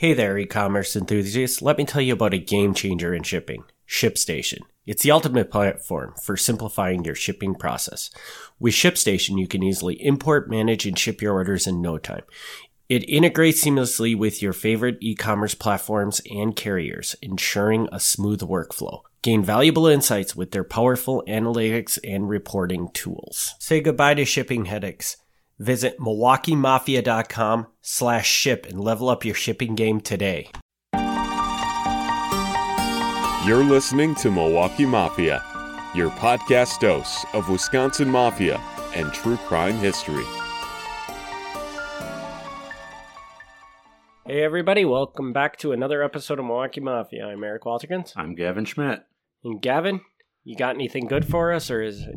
Hey there, e commerce enthusiasts. Let me tell you about a game changer in shipping ShipStation. It's the ultimate platform for simplifying your shipping process. With ShipStation, you can easily import, manage, and ship your orders in no time. It integrates seamlessly with your favorite e commerce platforms and carriers, ensuring a smooth workflow. Gain valuable insights with their powerful analytics and reporting tools. Say goodbye to shipping headaches. Visit MilwaukeeMafia.com slash ship and level up your shipping game today. You're listening to Milwaukee Mafia, your podcast dose of Wisconsin Mafia and true crime history. Hey everybody, welcome back to another episode of Milwaukee Mafia. I'm Eric Walterkins. I'm Gavin Schmitt. And Gavin, you got anything good for us or is it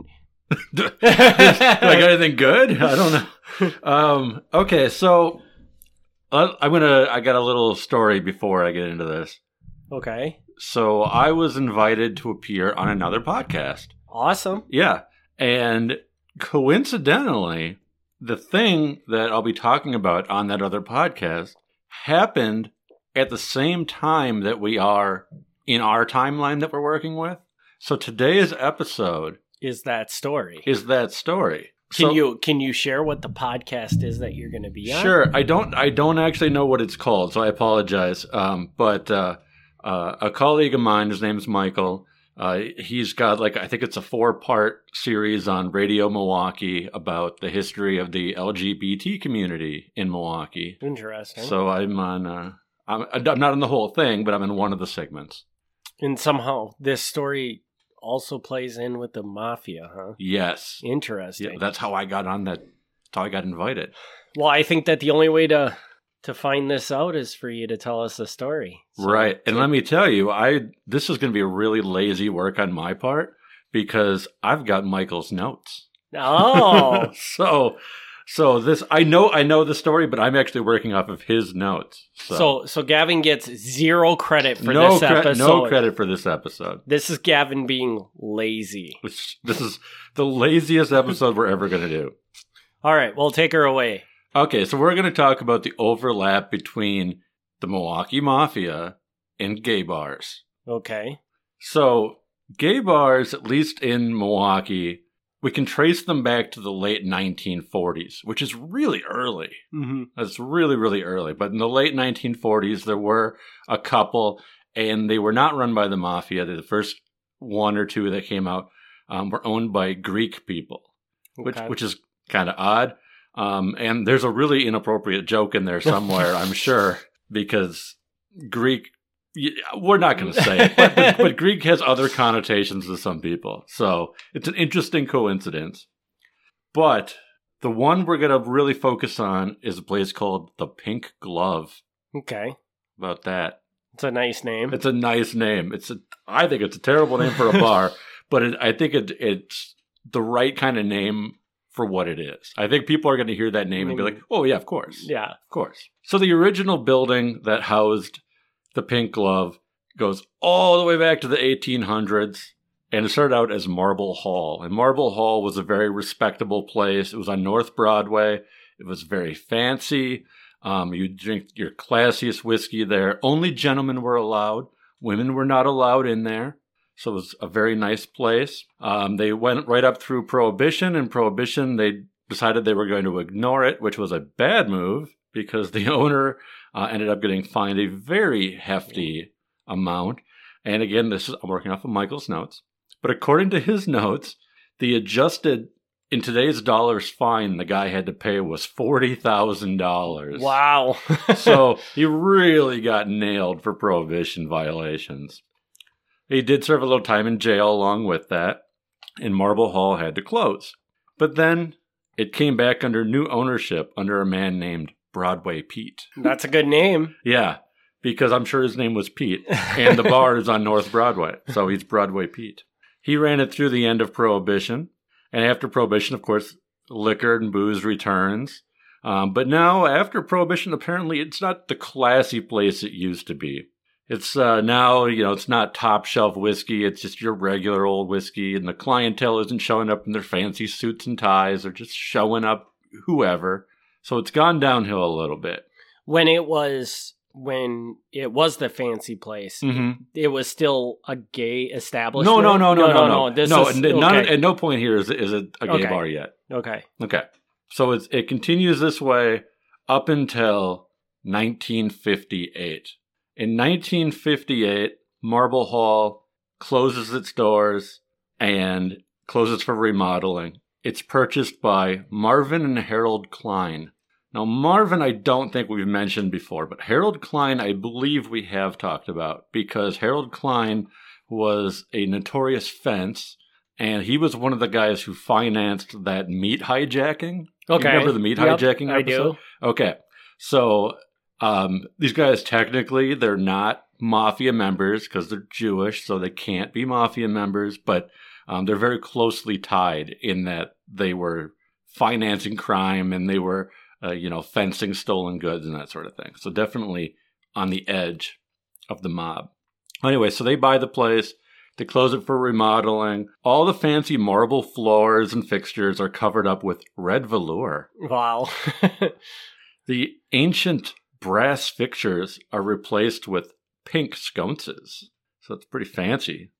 Do I got anything good? I don't know. Um, okay, so uh, I'm gonna. I got a little story before I get into this. Okay. So I was invited to appear on another podcast. Awesome. Yeah, and coincidentally, the thing that I'll be talking about on that other podcast happened at the same time that we are in our timeline that we're working with. So today's episode Is that story? is that story. Can So- you can you share what the podcast is that you're going to be on? Sure. I don't. I don't actually know what it's called, so I apologize. Um, but uh, uh, a colleague of mine, his name's Michael. Uh, he's got like I think it's a four-part series on Radio Milwaukee about the history of the LGBT community in Milwaukee. Interesting. So I'm on. Uh, I'm, I'm not in the whole thing, but I'm in one of the segments. and somehow this story also plays in with the mafia, huh? Yes. Interesting. Yeah, that's how I got on that. That's how I got invited. well, I think that the only way to to find this out is for you to tell us the story. So- right. And let me tell you, I this is going to be a really lazy work on my part because I've got Michael's notes. Oh, so so this I know I know the story, but I'm actually working off of his notes. So, so so Gavin gets zero credit for no this cre- episode. no credit for this episode. This is Gavin being lazy. Which this is the laziest episode we're ever going to do. All right, well, take her away. Okay, so we're going to talk about the overlap between the Milwaukee Mafia and gay bars. Okay. So, gay bars, at least in Milwaukee, we can trace them back to the late 1940s, which is really early. Mm-hmm. That's really, really early. But in the late 1940s, there were a couple, and they were not run by the mafia. The first one or two that came out um, were owned by Greek people, which which is kind of odd. Um, and there's a really inappropriate joke in there somewhere, I'm sure, because Greek. Y- We're not going to say it, but, but, but Greek has other connotations to some people. So it's an interesting coincidence. But the one we're going to really focus on is a place called the Pink Glove. Okay. About that. It's a nice name. It's a nice name. It's a, I think it's a terrible name for a bar, but it, I think it, it's the right kind of name for what it is. I think people are going to hear that name and be mm. like, "Oh yeah, of course, yeah. of course." So the original building that housed the Pink Glove goes all the way back to the 1800s, and it started out as Marble Hall. And Marble Hall was a very respectable place. It was on North Broadway. It was very fancy. Um, you drink your classiest whiskey there. Only gentlemen were allowed. Women were not allowed in there. So it was a very nice place. Um, they went right up through Prohibition, and Prohibition, they decided they were going to ignore it, which was a bad move because the owner uh, ended up getting fined a very hefty amount. And again, this is I'm working off of Michael's notes. But according to his notes, the adjusted in today's dollars fine the guy had to pay was forty thousand dollars. Wow. so he really got nailed for prohibition violations. He did serve a little time in jail along with that, and Marble Hall had to close. But then it came back under new ownership under a man named Broadway Pete. That's a good name. Yeah, because I'm sure his name was Pete, and the bar is on North Broadway, so he's Broadway Pete. He ran it through the end of Prohibition, and after Prohibition, of course, liquor and booze returns. Um, but now, after Prohibition, apparently it's not the classy place it used to be. It's uh, now, you know, it's not top shelf whiskey. It's just your regular old whiskey, and the clientele isn't showing up in their fancy suits and ties. They're just showing up whoever. So it's gone downhill a little bit. When it was when it was the fancy place, Mm-hmm. it was still a gay establishment. No, no, no, no, no, no. This no, is, n- none, okay. at no point here is, is it a gay Okay. bar yet. okay. Okay. So it's, it continues this way up until 1958. In 1958, Marble Hall closes its doors and closes for remodeling. It's purchased by Marvin and Harold Klein. Now, Marvin, I don't think we've mentioned before, but Harold Klein, I believe we have talked about because Harold Klein was a notorious fence and he was one of the guys who financed that meat hijacking. You Okay. remember the meat Yep, hijacking I do. Okay. So um, these guys technically they're not mafia members because they're Jewish, so they can't be mafia members, but um, they're very closely tied in that they were financing crime and they were, uh, you know, fencing stolen goods and that sort of thing. So definitely on the edge of the mob. Anyway, so they buy the place. They close it for remodeling. All the fancy marble floors and fixtures are covered up with red velour. Wow. The ancient brass fixtures are replaced with pink sconces. So it's pretty fancy.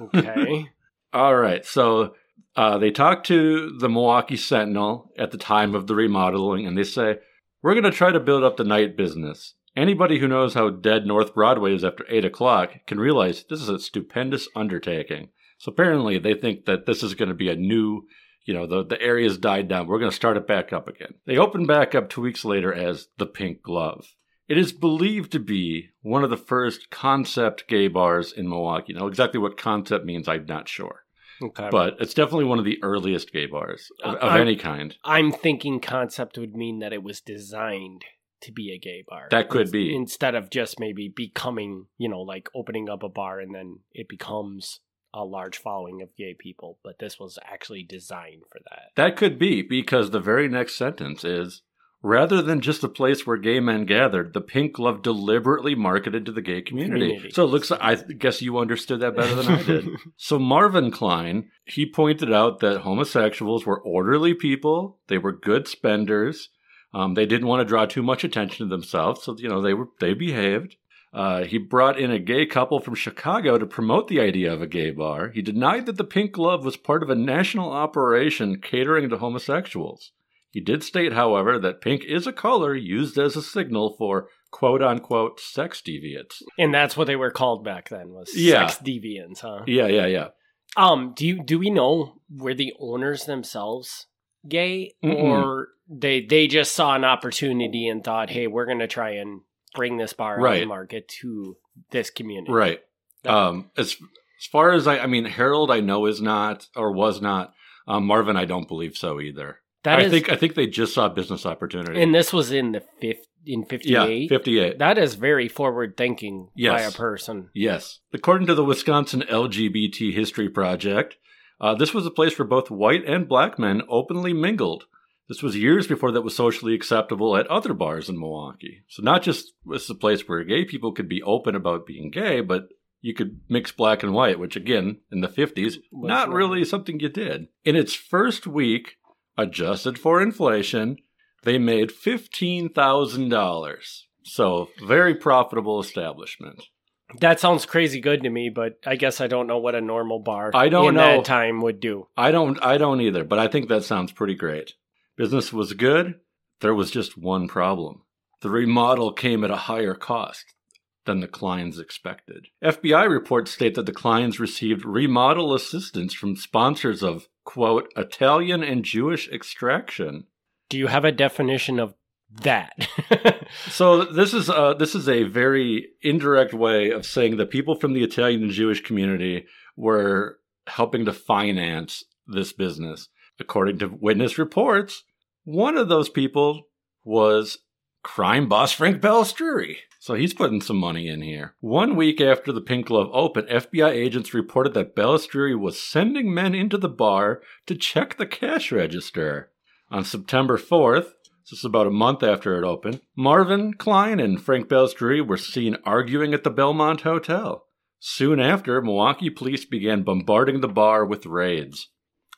okay. All right. So uh, they talk to the Milwaukee Sentinel at the time of the remodeling, and they say, We're going to try to build up the night business. Anybody who knows how dead North Broadway is after 8 o'clock can realize this is a stupendous undertaking. So apparently they think that this is going to be a new, you know, the, the area's died down. We're going to start it back up again. They open back up two weeks later as the Pink Glove. It is believed to be one of the first concept gay bars in Milwaukee. Now, exactly what concept means, I'm not sure. Okay. But it's definitely one of the earliest gay bars of, of any kind. I'm thinking concept would mean that it was designed to be a gay bar. That could be. Instead of just maybe becoming, you know, like opening up a bar and then it becomes a large following of gay people. But this was actually designed for that. That could be because the very next sentence is rather than just a place where gay men gathered, the Pink Glove deliberately marketed to the gay community. Community. So it looks like I guess you understood that better than I did. So Marvin Klein, he pointed out that homosexuals were orderly people, they were good spenders. Um, they didn't want to draw too much attention to themselves, so you know they were they behaved. Uh, he brought in a gay couple from Chicago to promote the idea of a gay bar. He denied that the Pink Glove was part of a national operation catering to homosexuals. He did state, however, that pink is a color used as a signal for quote unquote sex deviants. and that's what they were called back then was Yeah. sex deviants, huh? Yeah, yeah, yeah. Um, do you do we know were the owners themselves gay Mm-mm. or they they just saw an opportunity and thought, hey, we're gonna try and bring this bar on Right. the market to this community. Right. That- Um, as as far as I, I mean, Harold, I know is not or was not. Um, Marvin, I don't believe so either. That I is- think I think they just saw business opportunity. and this was in the fifth in fifty yeah, eight. fifty-eight. That is very forward thinking by a person. Yes. According to the Wisconsin LGBT History Project, uh, this was a place where both white and black men openly mingled. This was years before that was socially acceptable at other bars in Milwaukee. So not just was a place where gay people could be open about being gay, but you could mix black and white, which again, in the 50s, not not- really something you did. In its first week, adjusted for inflation, they made $15,000. So very profitable establishment. That sounds crazy good to me, but I guess I don't know what a normal bar I don't in know. that time would do. I don't I don't either, but I think that sounds pretty great. Business was good. There was just one problem. The remodel came at a higher cost than the Kleins expected. FBI reports state that the Kleins received remodel assistance from sponsors of quote Italian and Jewish extraction. Do you have a definition of that? So this is uh, this is a very indirect way of saying that people from the Italian and Jewish community were helping to finance this business. According to witness reports, one of those people was crime boss Frank Balistrieri. So he's putting some money in here. One week after the Pink Glove opened, FBI agents reported that Balistrieri was sending men into the bar to check the cash register. On September 4th, this is about a month after it opened, Marvin Klein and Frank Balistrieri were seen arguing at the Belmont Hotel. Soon after, Milwaukee police began bombarding the bar with raids.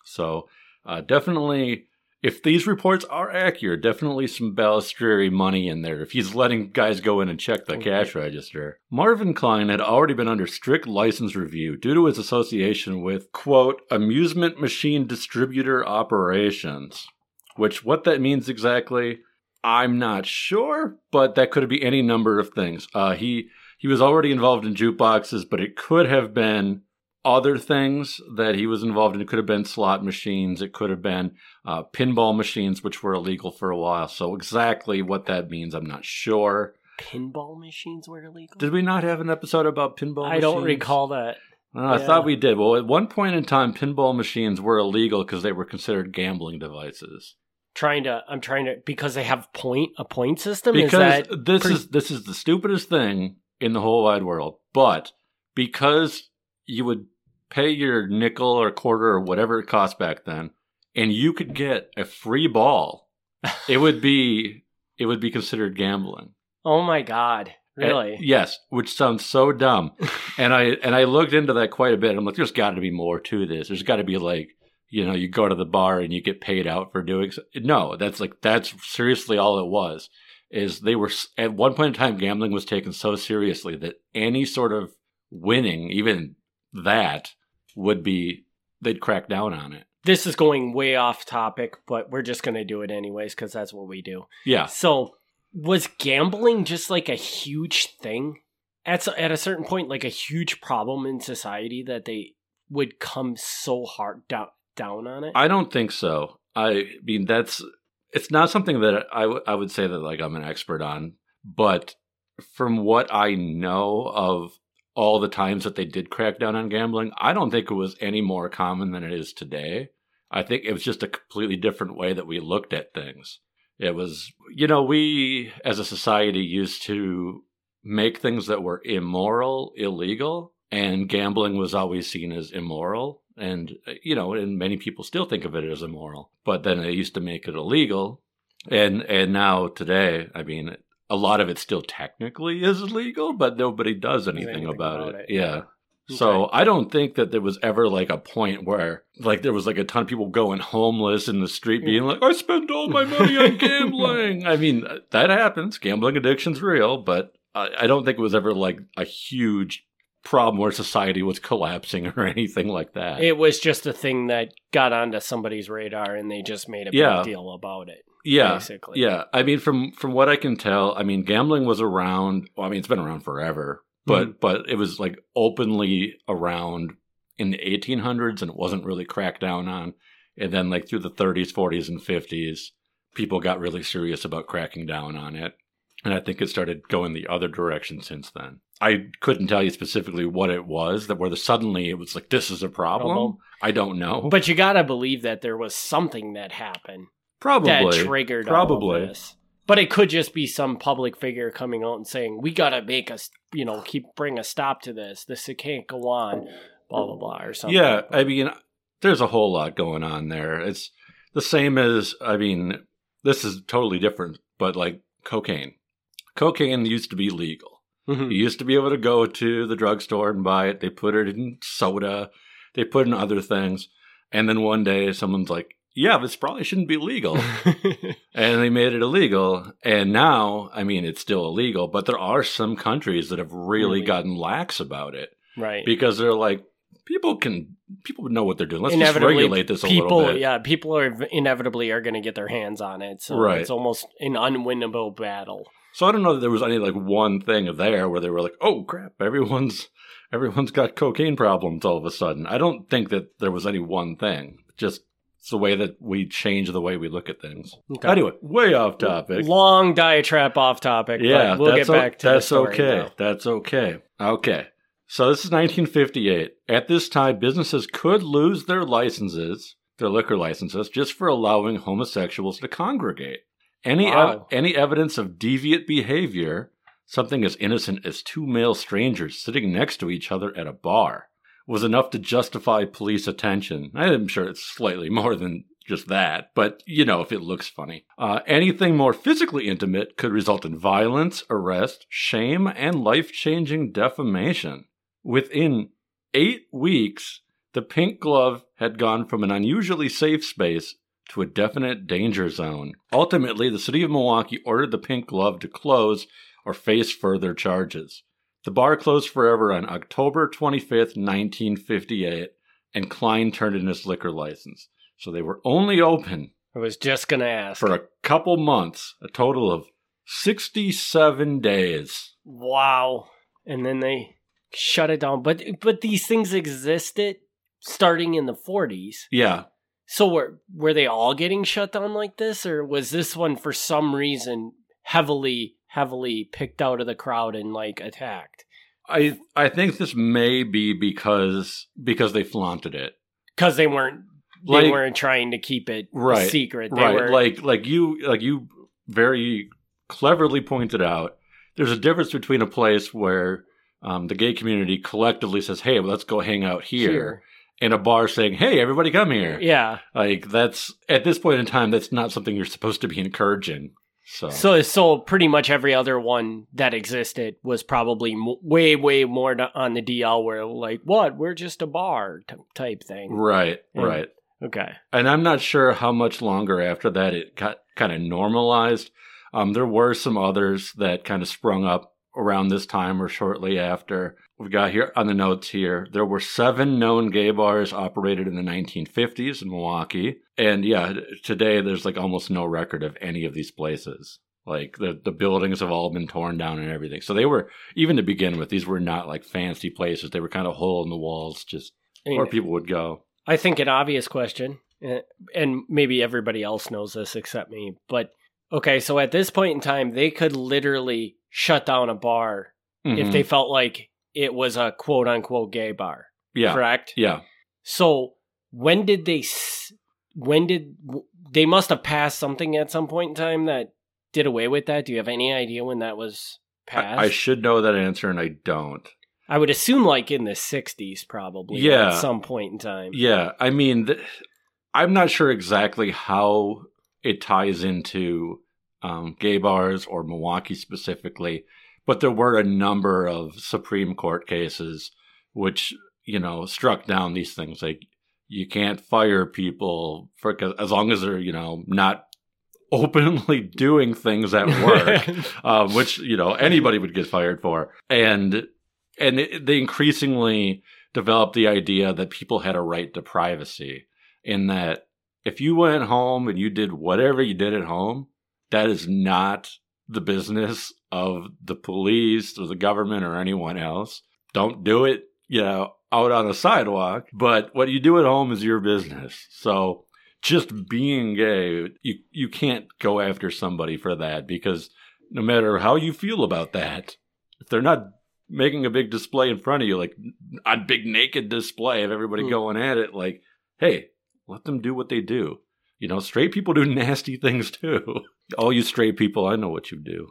So, uh, definitely if these reports are accurate, definitely some Balistrieri money in there if he's letting guys go in and check the cash register. Marvin Klein had already been under strict license review due to his association with, quote, amusement machine distributor operations, which what that means exactly, I'm not sure, but that could be any number of things. Uh, he he was already involved in jukeboxes, but it could have been other things that he was involved in. It could have been slot machines. It could have been uh, pinball machines, which were illegal for a while. So exactly what that means, I'm not sure. Pinball machines were illegal. Did we not have an episode about pinball? I don't recall that. I Yeah. thought we did. Well, at one point in time, pinball machines were illegal because they were considered gambling devices. Trying to, I'm trying to because they have point a point system. is Because that this is this is the stupidest thing in the whole wide world. But because you would pay your nickel or quarter or whatever it cost back then, and you could get a free ball, it would be it would be considered gambling. oh my god, And- really? yes, which sounds so dumb. and I and I looked into that quite a bit. I'm like, there's got to be more to this. There's got to be like, you know, you go to the bar and you get paid out for doing. So. No, that's like that's seriously all it was. Is they were at one point in time, gambling was taken so seriously that any sort of winning, even that, would be they'd crack down on it. This is going way off topic, but we're just going to do it anyways because that's what we do. Yeah, So, was gambling just like a huge thing at at a certain point, like a huge problem in society that they would come so hard down down on it? I don't think so. I mean, that's it's not something that I, w- I would say that like I'm an expert on, but from what I know of all the times that they did crack down on gambling, I don't think it was any more common than it is today. I think it was just a completely different way that we looked at things. It was, you know, we as a society used to make things that were immoral illegal, and gambling was always seen as immoral. And, uh, you know, and many people still think of it as immoral, but then they used to make it illegal. And, and now today, I mean, a lot of it still technically is legal, but nobody does anything, Anything about, about it. it, Yeah. yeah. So I don't think that there was ever like a point where like there was like a ton of people going homeless in the street mm. being like, I spent all my money on gambling. I mean, that happens. Gambling addiction's real, but I, I don't think it was ever like a huge problem where society was collapsing or anything like that. It was just a thing that got onto somebody's radar and they just made a big Yeah. deal about it. Yeah. basically. Yeah. I mean from from what I can tell, I mean gambling was around well, I mean it's been around forever, but Mm-hmm. but it was like openly around in the 1800s and it wasn't really cracked down on. And then like through the 30s, 40s and 50s, people got really serious about cracking down on it. And I think it started going the other direction since then. I couldn't tell you specifically what it was that where suddenly it was like this is a problem. Problem. I don't know. But you gotta believe that there was something that happened probably that triggered probably. this. But it could just be some public figure coming out and saying, "We gotta make us, you know, keep bring a stop to this. This it can't go on." Blah blah blah or something. Yeah, I mean, there's a whole lot going on there. It's the same as, I mean, this is totally different, but like cocaine. Cocaine used to be legal. Mhm. You used to be able to go to the drugstore and buy it. They put it in soda, they put in other things. And then one day someone's like, yeah, this probably shouldn't be legal. and they made it illegal. And now, I mean, it's still illegal, but there are some countries that have really Really? gotten lax about it right. because they're like, people can, people know what they're doing. Let's just Inevitably, regulate this a people, little bit. yeah, people are inevitably are going to get their hands on it. So Right. it's almost an unwinnable battle. So I don't know that there was any like one thing there where they were like, oh crap, everyone's everyone's got cocaine problems all of a sudden. I don't think that there was any one thing. Just it's the way that we change the way we look at things. Okay. Anyway, way off topic. Long diatribe off topic. Yeah, but we'll get o- back to that. that's okay. now. That's okay. Okay. So this is 1958. At this time, businesses could lose their licenses, their liquor licenses, just for allowing homosexuals to congregate. Any ev- any evidence of deviant behavior, something as innocent as two male strangers sitting next to each other at a bar, was enough to justify police attention. I'm sure it's slightly more than just that, but you know, if it looks funny. Uh, anything more physically intimate could result in violence, arrest, shame, and life changing defamation. Within eight weeks, the pink glove had gone from an unusually safe space to a definite danger zone. Ultimately, the city of Milwaukee ordered the Pink Glove to close or face further charges. The bar closed forever on October 25th, 1958, and Klein turned in his liquor license. So they were only open I was just gonna ask. for a couple months, a total of 67 days. wow. And then they shut it down. But but these things existed starting in the 40s. Yeah. So were were they all getting shut down like this, or was this one for some reason heavily heavily picked out of the crowd and like attacked? I I think this may be because because they flaunted it. Because they weren't they Like- weren't trying to keep it Right, secret. They right were like like you like you very cleverly pointed out there's a difference between a place where um, the gay community collectively says hey well, let's go hang out here, and a bar saying hey everybody come here Yeah. like that's at this point in time that's not something you're supposed to be encouraging so, So so pretty much every other one that existed was probably mo- way way more on the DL where like what? We're just a bar t- type thing. right And- right. Okay. and i'm not sure how much longer after that it got kind of normalized. Um, there were some others that kind of sprung up around this time or shortly after. We've got here on the notes here there were seven known gay bars operated in the 1950s in milwaukee. And yeah today there's like almost no record of any of these places. Like the, the buildings have all been torn down and everything. So they were even to begin with these were not like fancy places. They were kind of hole in the walls just I mean, where people would go. I think an obvious question, eh, and maybe everybody else knows this except me, but okay, so at this point in time, they could literally shut down a bar if Mhm. they felt like it was a quote unquote gay bar, yeah correct? yeah So when did they? When did they must have passed something at some point in time that did away with that? Do you have any idea when that was passed? I, I should know that answer and i don't I would assume like in the '60s, probably. Yeah. at some point in time. Yeah, I mean, th- I'm not sure exactly how it ties into um, gay bars or Milwaukee specifically, but there were a number of Supreme Court cases which you know struck down these things. Like you can't fire people for as long as they're you know not openly doing things at work um, which you know anybody would get fired for, and and it, they increasingly developed the idea that people had a right to privacy, in that if you went home and you did whatever you did at home, that is not the business of the police or the government or anyone else. Don't do it, you know, out on the sidewalk. But what you do at home is your business. So just being gay, you you can't go after somebody for that because no matter how you feel about that, if they're not making a big display in front of you, like a big naked display of everybody Hmm. going at it, like, hey, let them do what they do. You know, straight people do nasty things too. All you straight people, I know what you do.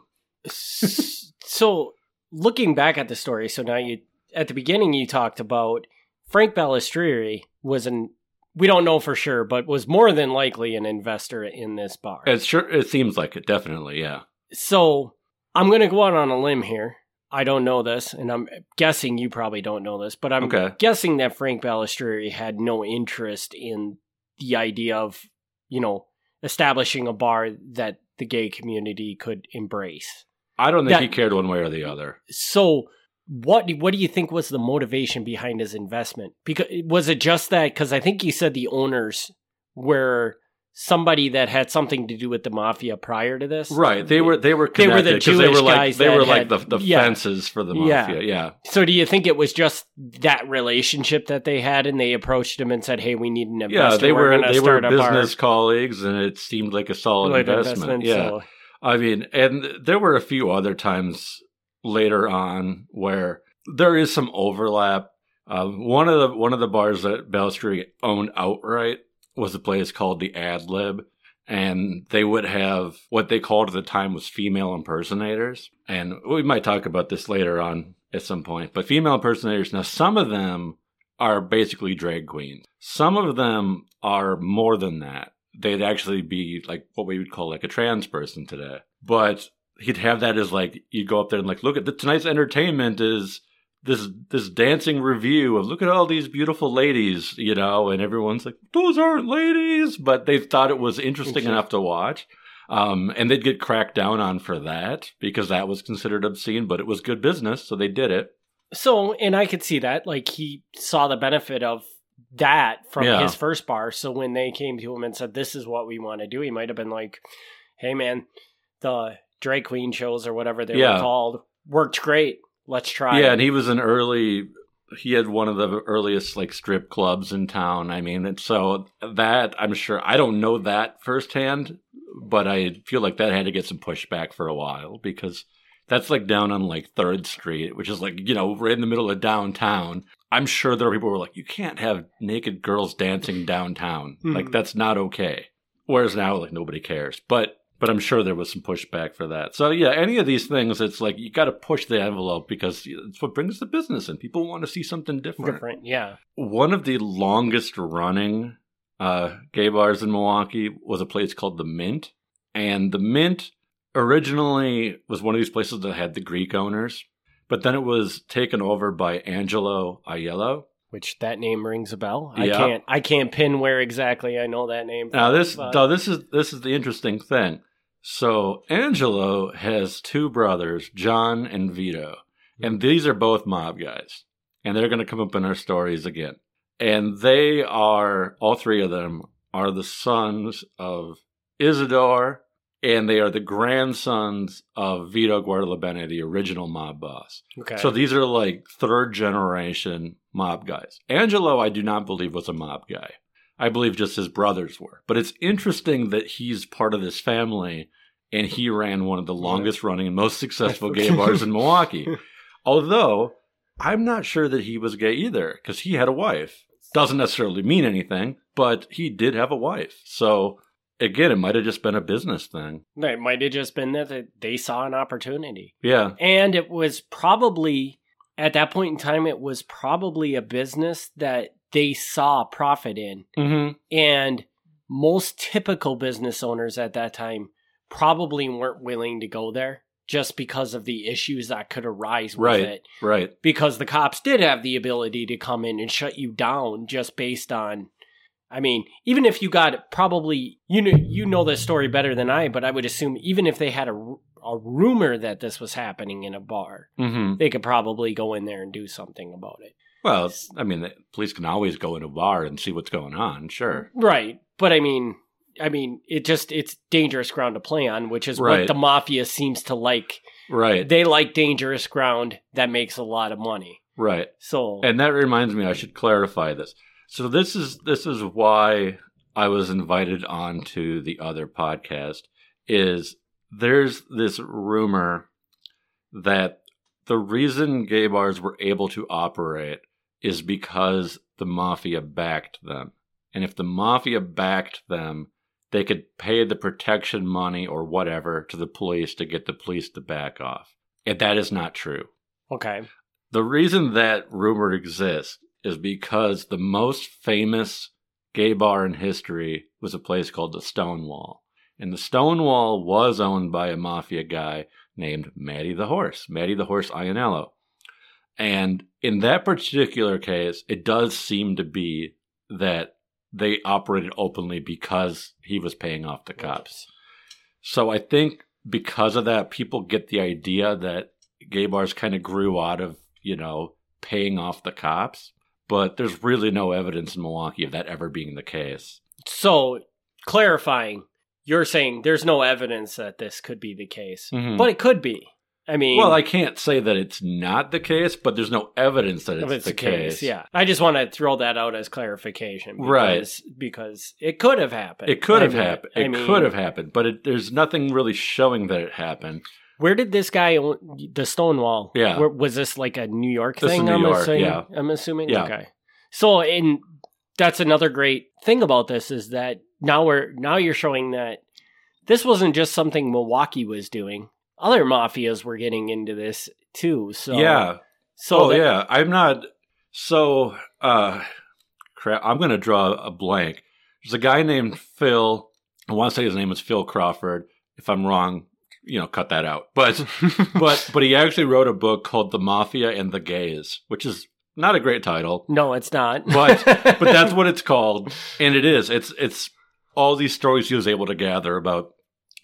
So looking back at the story, so now you at the beginning you talked about Frank Balistrieri was an we don't know for sure, but was more than likely an investor in this bar. It's sure it seems like it, definitely, yeah. so I'm going to go out on a limb here. I don't know this, and I'm guessing you probably don't know this, but I'm Okay. guessing that Frank Balistrieri had no interest in the idea of, you know, establishing a bar that the gay community could embrace. I don't think That- he cared one way or the other. So, what what do you think was the motivation behind his investment? Because was it just that? Because I think you said the owners were somebody that had something to do with the mafia prior to this, Right. They were they were They were the connected 'cause they were like guys they were like had- the, the yeah. fences for the mafia. Yeah. So, do you think it was just that relationship that they had, and they approached him and said, "Hey, we need an investor. Yeah, they We're were they were start a bar." business colleagues and it seemed like a solid Like investment. Yeah. so- I mean, and there were a few other times later on where there is some overlap. Um, one of the one of the bars that Balistrieri owned outright was a place called the Ad Lib, and they would have what they called at the time was female impersonators. And we might talk about this later on at some point. But female impersonators, now some of them are basically drag queens. Some of them are more than that. They'd actually be like what we would call like a trans person today. But he'd have that as like you'd go up there and like look at the tonight's entertainment is this this dancing revue of look at all these beautiful ladies, you know, and everyone's like, those aren't ladies, but they thought it was interesting enough to watch. Um, and they'd get cracked down on for that because that was considered obscene, but it was good business, so they did it. So, and I could see that. Like, he saw the benefit of that from Yeah. his first bar. So, when they came to him and said, This is what we want to do, he might have been like, Hey, man, the drag queen shows or whatever they Yeah. were called worked great. Let's try yeah, it. and he was an early. He had one of the earliest like strip clubs in town. I mean, and so that I'm sure I don't know that firsthand, but I feel like that had to get some pushback for a while because that's like down on like Third Street, which is like you know right in the middle of downtown. I'm sure there are people who were like, you can't have naked girls dancing downtown. Like Mhm. that's not okay. Whereas now, like nobody cares, but. But I'm sure there was some pushback for that. So yeah, any of these things, it's like you got to push the envelope because it's what brings the business in. People want to see something different. different. Yeah. One of the longest running uh, gay bars in Milwaukee was a place called the Mint, and the Mint originally was one of these places that had the Greek owners, but then it was taken over by Angelo Aiello. Which that name rings a bell. I Yeah. can't. I can't pin where exactly I know that name. Now this but- now this is this is the interesting thing. So Angelo has two brothers, John and Vito, hmm. and these are both mob guys, and they're going to come up in our stories again. And they are all three of them are the sons of Isidore, and they are the grandsons of Vito Guardalabene, the original mob boss. okay. So these are like third generation mob guys. Angelo, I do not believe was a mob guy. I believe just his brothers were. But it's interesting that he's part of this family and he ran one of the longest running and most successful gay bars in Milwaukee. Although I'm not sure that he was gay either because he had a wife. Doesn't necessarily mean anything, but he did have a wife. So again, it might have just been a business thing. it might have just been that they- saw an opportunity. Yeah. And it was probably, at that point in time, it was probably a business that they saw profit in. Mm-hmm. And most typical business owners at that time probably weren't willing to go there just because of the issues that could arise with Right. it. Right. Because the cops did have the ability to come in and shut you down just based on. I mean, even if you got probably you know you know this story better than I, but I would assume even if they had a, a rumor that this was happening in a bar, Mm-hmm. they could probably go in there and do something about it. Well, I mean, the police can always go in a bar and see what's going on. Sure. Right. But I mean, I mean, it just it's dangerous ground to play on, which is what the mafia seems to like. Right. They like dangerous ground that makes a lot of money. right. So And that reminds me, I should clarify this. So this is this is why I was invited on to the other podcast. Is there's this rumor that the reason gay bars were able to operate is because the mafia backed them. And if the mafia backed them, they could pay the protection money or whatever to the police to get the police to back off. And that is not true. okay, The reason that rumor exists is because the most famous gay bar in history was a place called the Stonewall. And the Stonewall was owned by a mafia guy named Matty the Horse, Matty the Horse Ianniello. And in that particular case, it does seem to be that they operated openly because he was paying off the cops. So I think because of that, people get the idea that gay bars kind of grew out of, you know, paying off the cops. But there's really no evidence in Milwaukee of that ever being the case. so clarifying, you're saying there's no evidence that this could be the case, Mhm. but it could be. I mean, Well, I can't say that it's not the case, but there's no evidence that if it's, the case. Yeah, I just want to throw that out as clarification, Right. because, Because it could have happened. It could I have mean- happened. I It mean, could have happened, but it, there's nothing really showing that it happened. Where did this guy the Stonewall? Yeah. Where, was this like a New York This is thing? New I'm York, assuming. yeah. I'm assuming. Yeah. Okay. So, and that's another great thing about this is that now we're now you're showing that this wasn't just something Milwaukee was doing. Other mafias were getting into this too. So yeah. So oh that- yeah. I'm not. So uh, crap. I'm going to draw a blank. There's a guy named Phil. I want to say his name is Phil Crawford. If I'm wrong, you know, cut that out. But but but he actually wrote a book called The Mafia and the Gays, which is not a great title, no, it's not. but but that's what it's called, and it is. It's it's all these stories he was able to gather about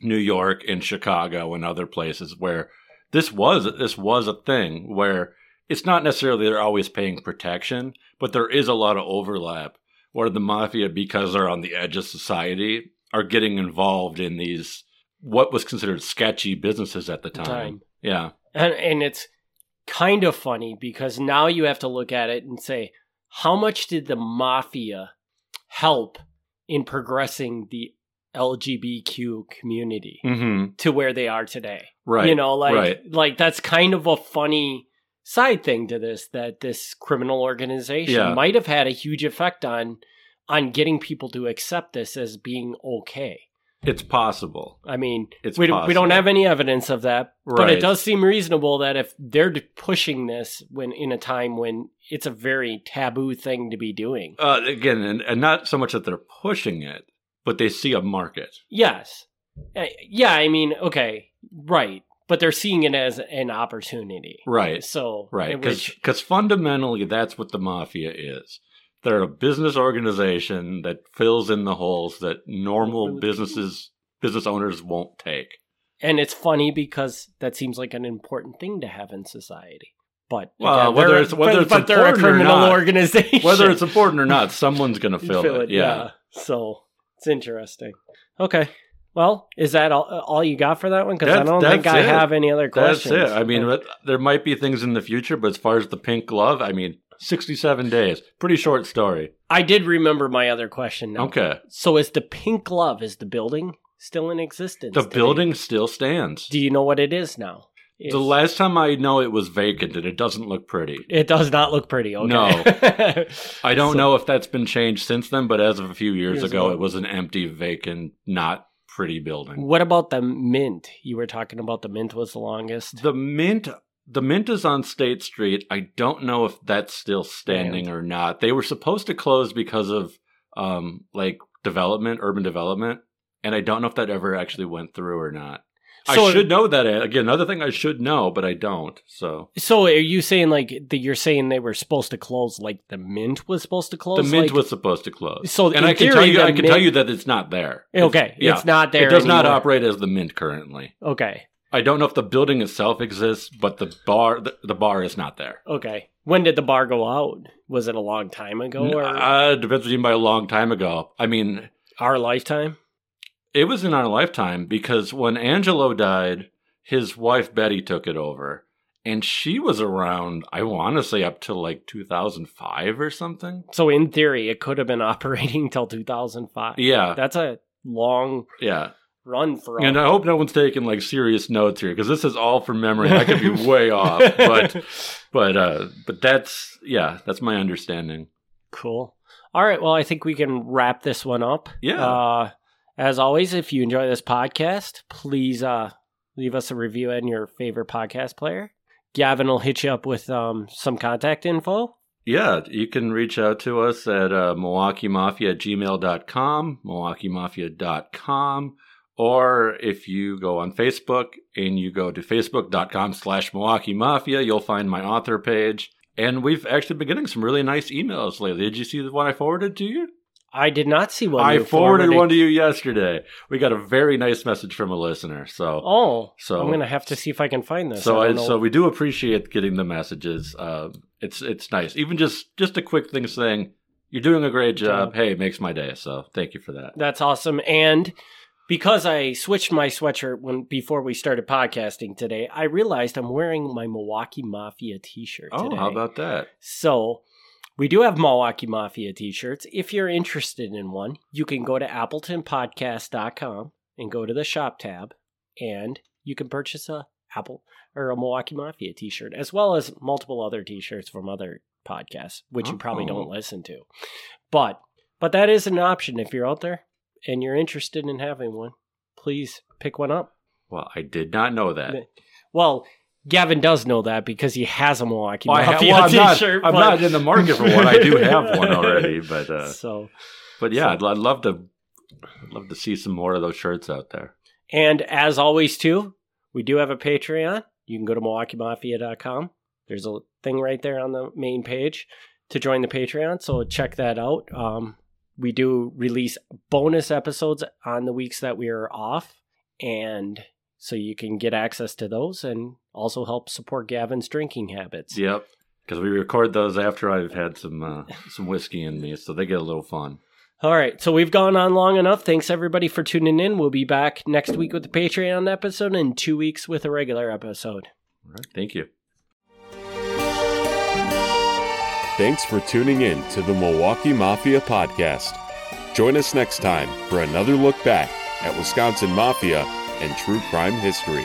New York and Chicago and other places where this was this was a thing where it's not necessarily they're always paying protection, but there is a lot of overlap where the mafia, because they're on the edge of society, are getting involved in these what was considered sketchy businesses at the time. Time. Yeah. and and it's kind of funny because now you have to look at it and say how much did the mafia help in progressing the lgbtq community Mm-hmm. to where they are today Right. you know like right. like that's kind of a funny side thing to this that this criminal organization Yeah. might have had a huge effect on on getting people to accept this as being okay It's possible. i mean It's we don't, we don't have any evidence of that but it does seem reasonable that if they're pushing this when in a time when it's a very taboo thing to be doing Uh, again, and, and not so much that they're pushing it, but they see a market. yes Uh, yeah i mean okay right but they're seeing it as an opportunity Right. so Right. Because fundamentally, that's what the mafia is. They're a business organization that fills in the holes that normal businesses, business owners won't take. And it's funny because that seems like an important thing to have in society. But Well, again, whether it's- whether but, it's but they're a important or criminal not, organization. Whether it's important or not, someone's going to fill, Fill it. Yeah. So it's interesting. Okay. Well, is that all, all you got for that one? Because I don't think I it. have any other questions. That's it. I mean, but there might be things in the future, but as far as the pink glove, I mean, 67 days. Pretty short story. I did remember my other question. Now. Okay. So is the pink glove is the building still in existence? The today? building still stands. Do you know what it is now? Is- The last time I know it was vacant and it doesn't look pretty. it does not look pretty. Okay. No. I don't So- know if that's been changed since then, but as of a few years, Years ago, ago. it was an empty, vacant, not pretty building. What about the mint? You were talking about the mint was the longest. The mint, the mint is on State Street. I don't know if that's still standing or not. They were supposed to close because of um like development, urban development, and I don't know if that ever actually went through or not. So- I should know that again. Another thing I should know, but I don't. So So are you saying like that? You're saying they were supposed to close, like the mint was supposed to close? the mint Like- was supposed to close. So and I can theory, tell you, I can mint- tell you that it's not there. It's- Okay, yeah. it's not there. It does not operate as the mint currently. Okay, I don't know if the building itself exists, but the bar the, the bar is not there. okay. When did the bar go out? Was it a long time ago or Uh, depends what you mean by a long time ago. I mean, our lifetime? it was in our lifetime because when Angelo died, his wife Betty took it over. And she was around, I want to say up to like 2005 or something. So in theory, it could have been operating till 2005. Yeah. That's a long Yeah. Run for. All and I hope no one's taking like serious notes here because this is all from memory. I could be way off, but but uh but that's yeah, that's my understanding. Cool. All right. Well, I think we can wrap this one up. Yeah. Uh, as always, if you enjoy this podcast, please uh, leave us a review in your favorite podcast player. Gavin will hit you up with um, some contact info. Yeah, you can reach out to us at uh, MilwaukeeMafia at gmail.com, MilwaukeeMafia.com, or if you go on Facebook and you go to facebook.com slash Milwaukee Mafia, you'll find my author page. And we've actually been getting some really nice emails lately. Did you see the one I forwarded to you? I did not see one. I you forwarded one to you yesterday. We got a very nice message from a listener. So Oh, So- I'm gonna have to see if I can find this. So I I, so we do appreciate getting the messages. Uh, it's it's nice. Even just just a quick thing saying you're doing a great job. job. Hey, it makes my day. So thank you for that. That's awesome. And because I switched my sweatshirt when before we started podcasting today, I realized I'm wearing my Milwaukee Mafia T-shirt Oh, today. how about that? So we do have Milwaukee Mafia t-shirts. If you're interested in one, you can go to appletonpodcast.com and go to the shop tab and you can purchase a Apple or a Milwaukee Mafia t-shirt as well as multiple other t-shirts from other podcasts which you probably Oh. don't listen to. But but that is an option if you're out there and you're interested in having one. Please pick one up. Well, I did not know that. Well, Gavin does know that because he has a Milwaukee ha- Mafia well, I'm, not, t-shirt. I'm not in the market for one. I do have one already, but uh, so but yeah, I'd, I'd love to I'd love to see some more of those shirts out there. And as always, too, We do have a Patreon. You can go to MilwaukeeMafia.com. There's a thing right there on the main page to join the Patreon. So check that out. Um, we do release bonus episodes on the weeks that we are off. And so you can get access to those and also help support Gavin's drinking habits. Yep. Because we record those after I've had some uh, some whiskey in me, so they get a little fun. All right, so we've gone on long enough. Thanks everybody for tuning in. We'll be back next week with the Patreon episode and two weeks with a regular episode. All right, thank you. Thanks for tuning in to the Milwaukee Mafia podcast. Join us next time for another look back at Wisconsin Mafia and true crime history.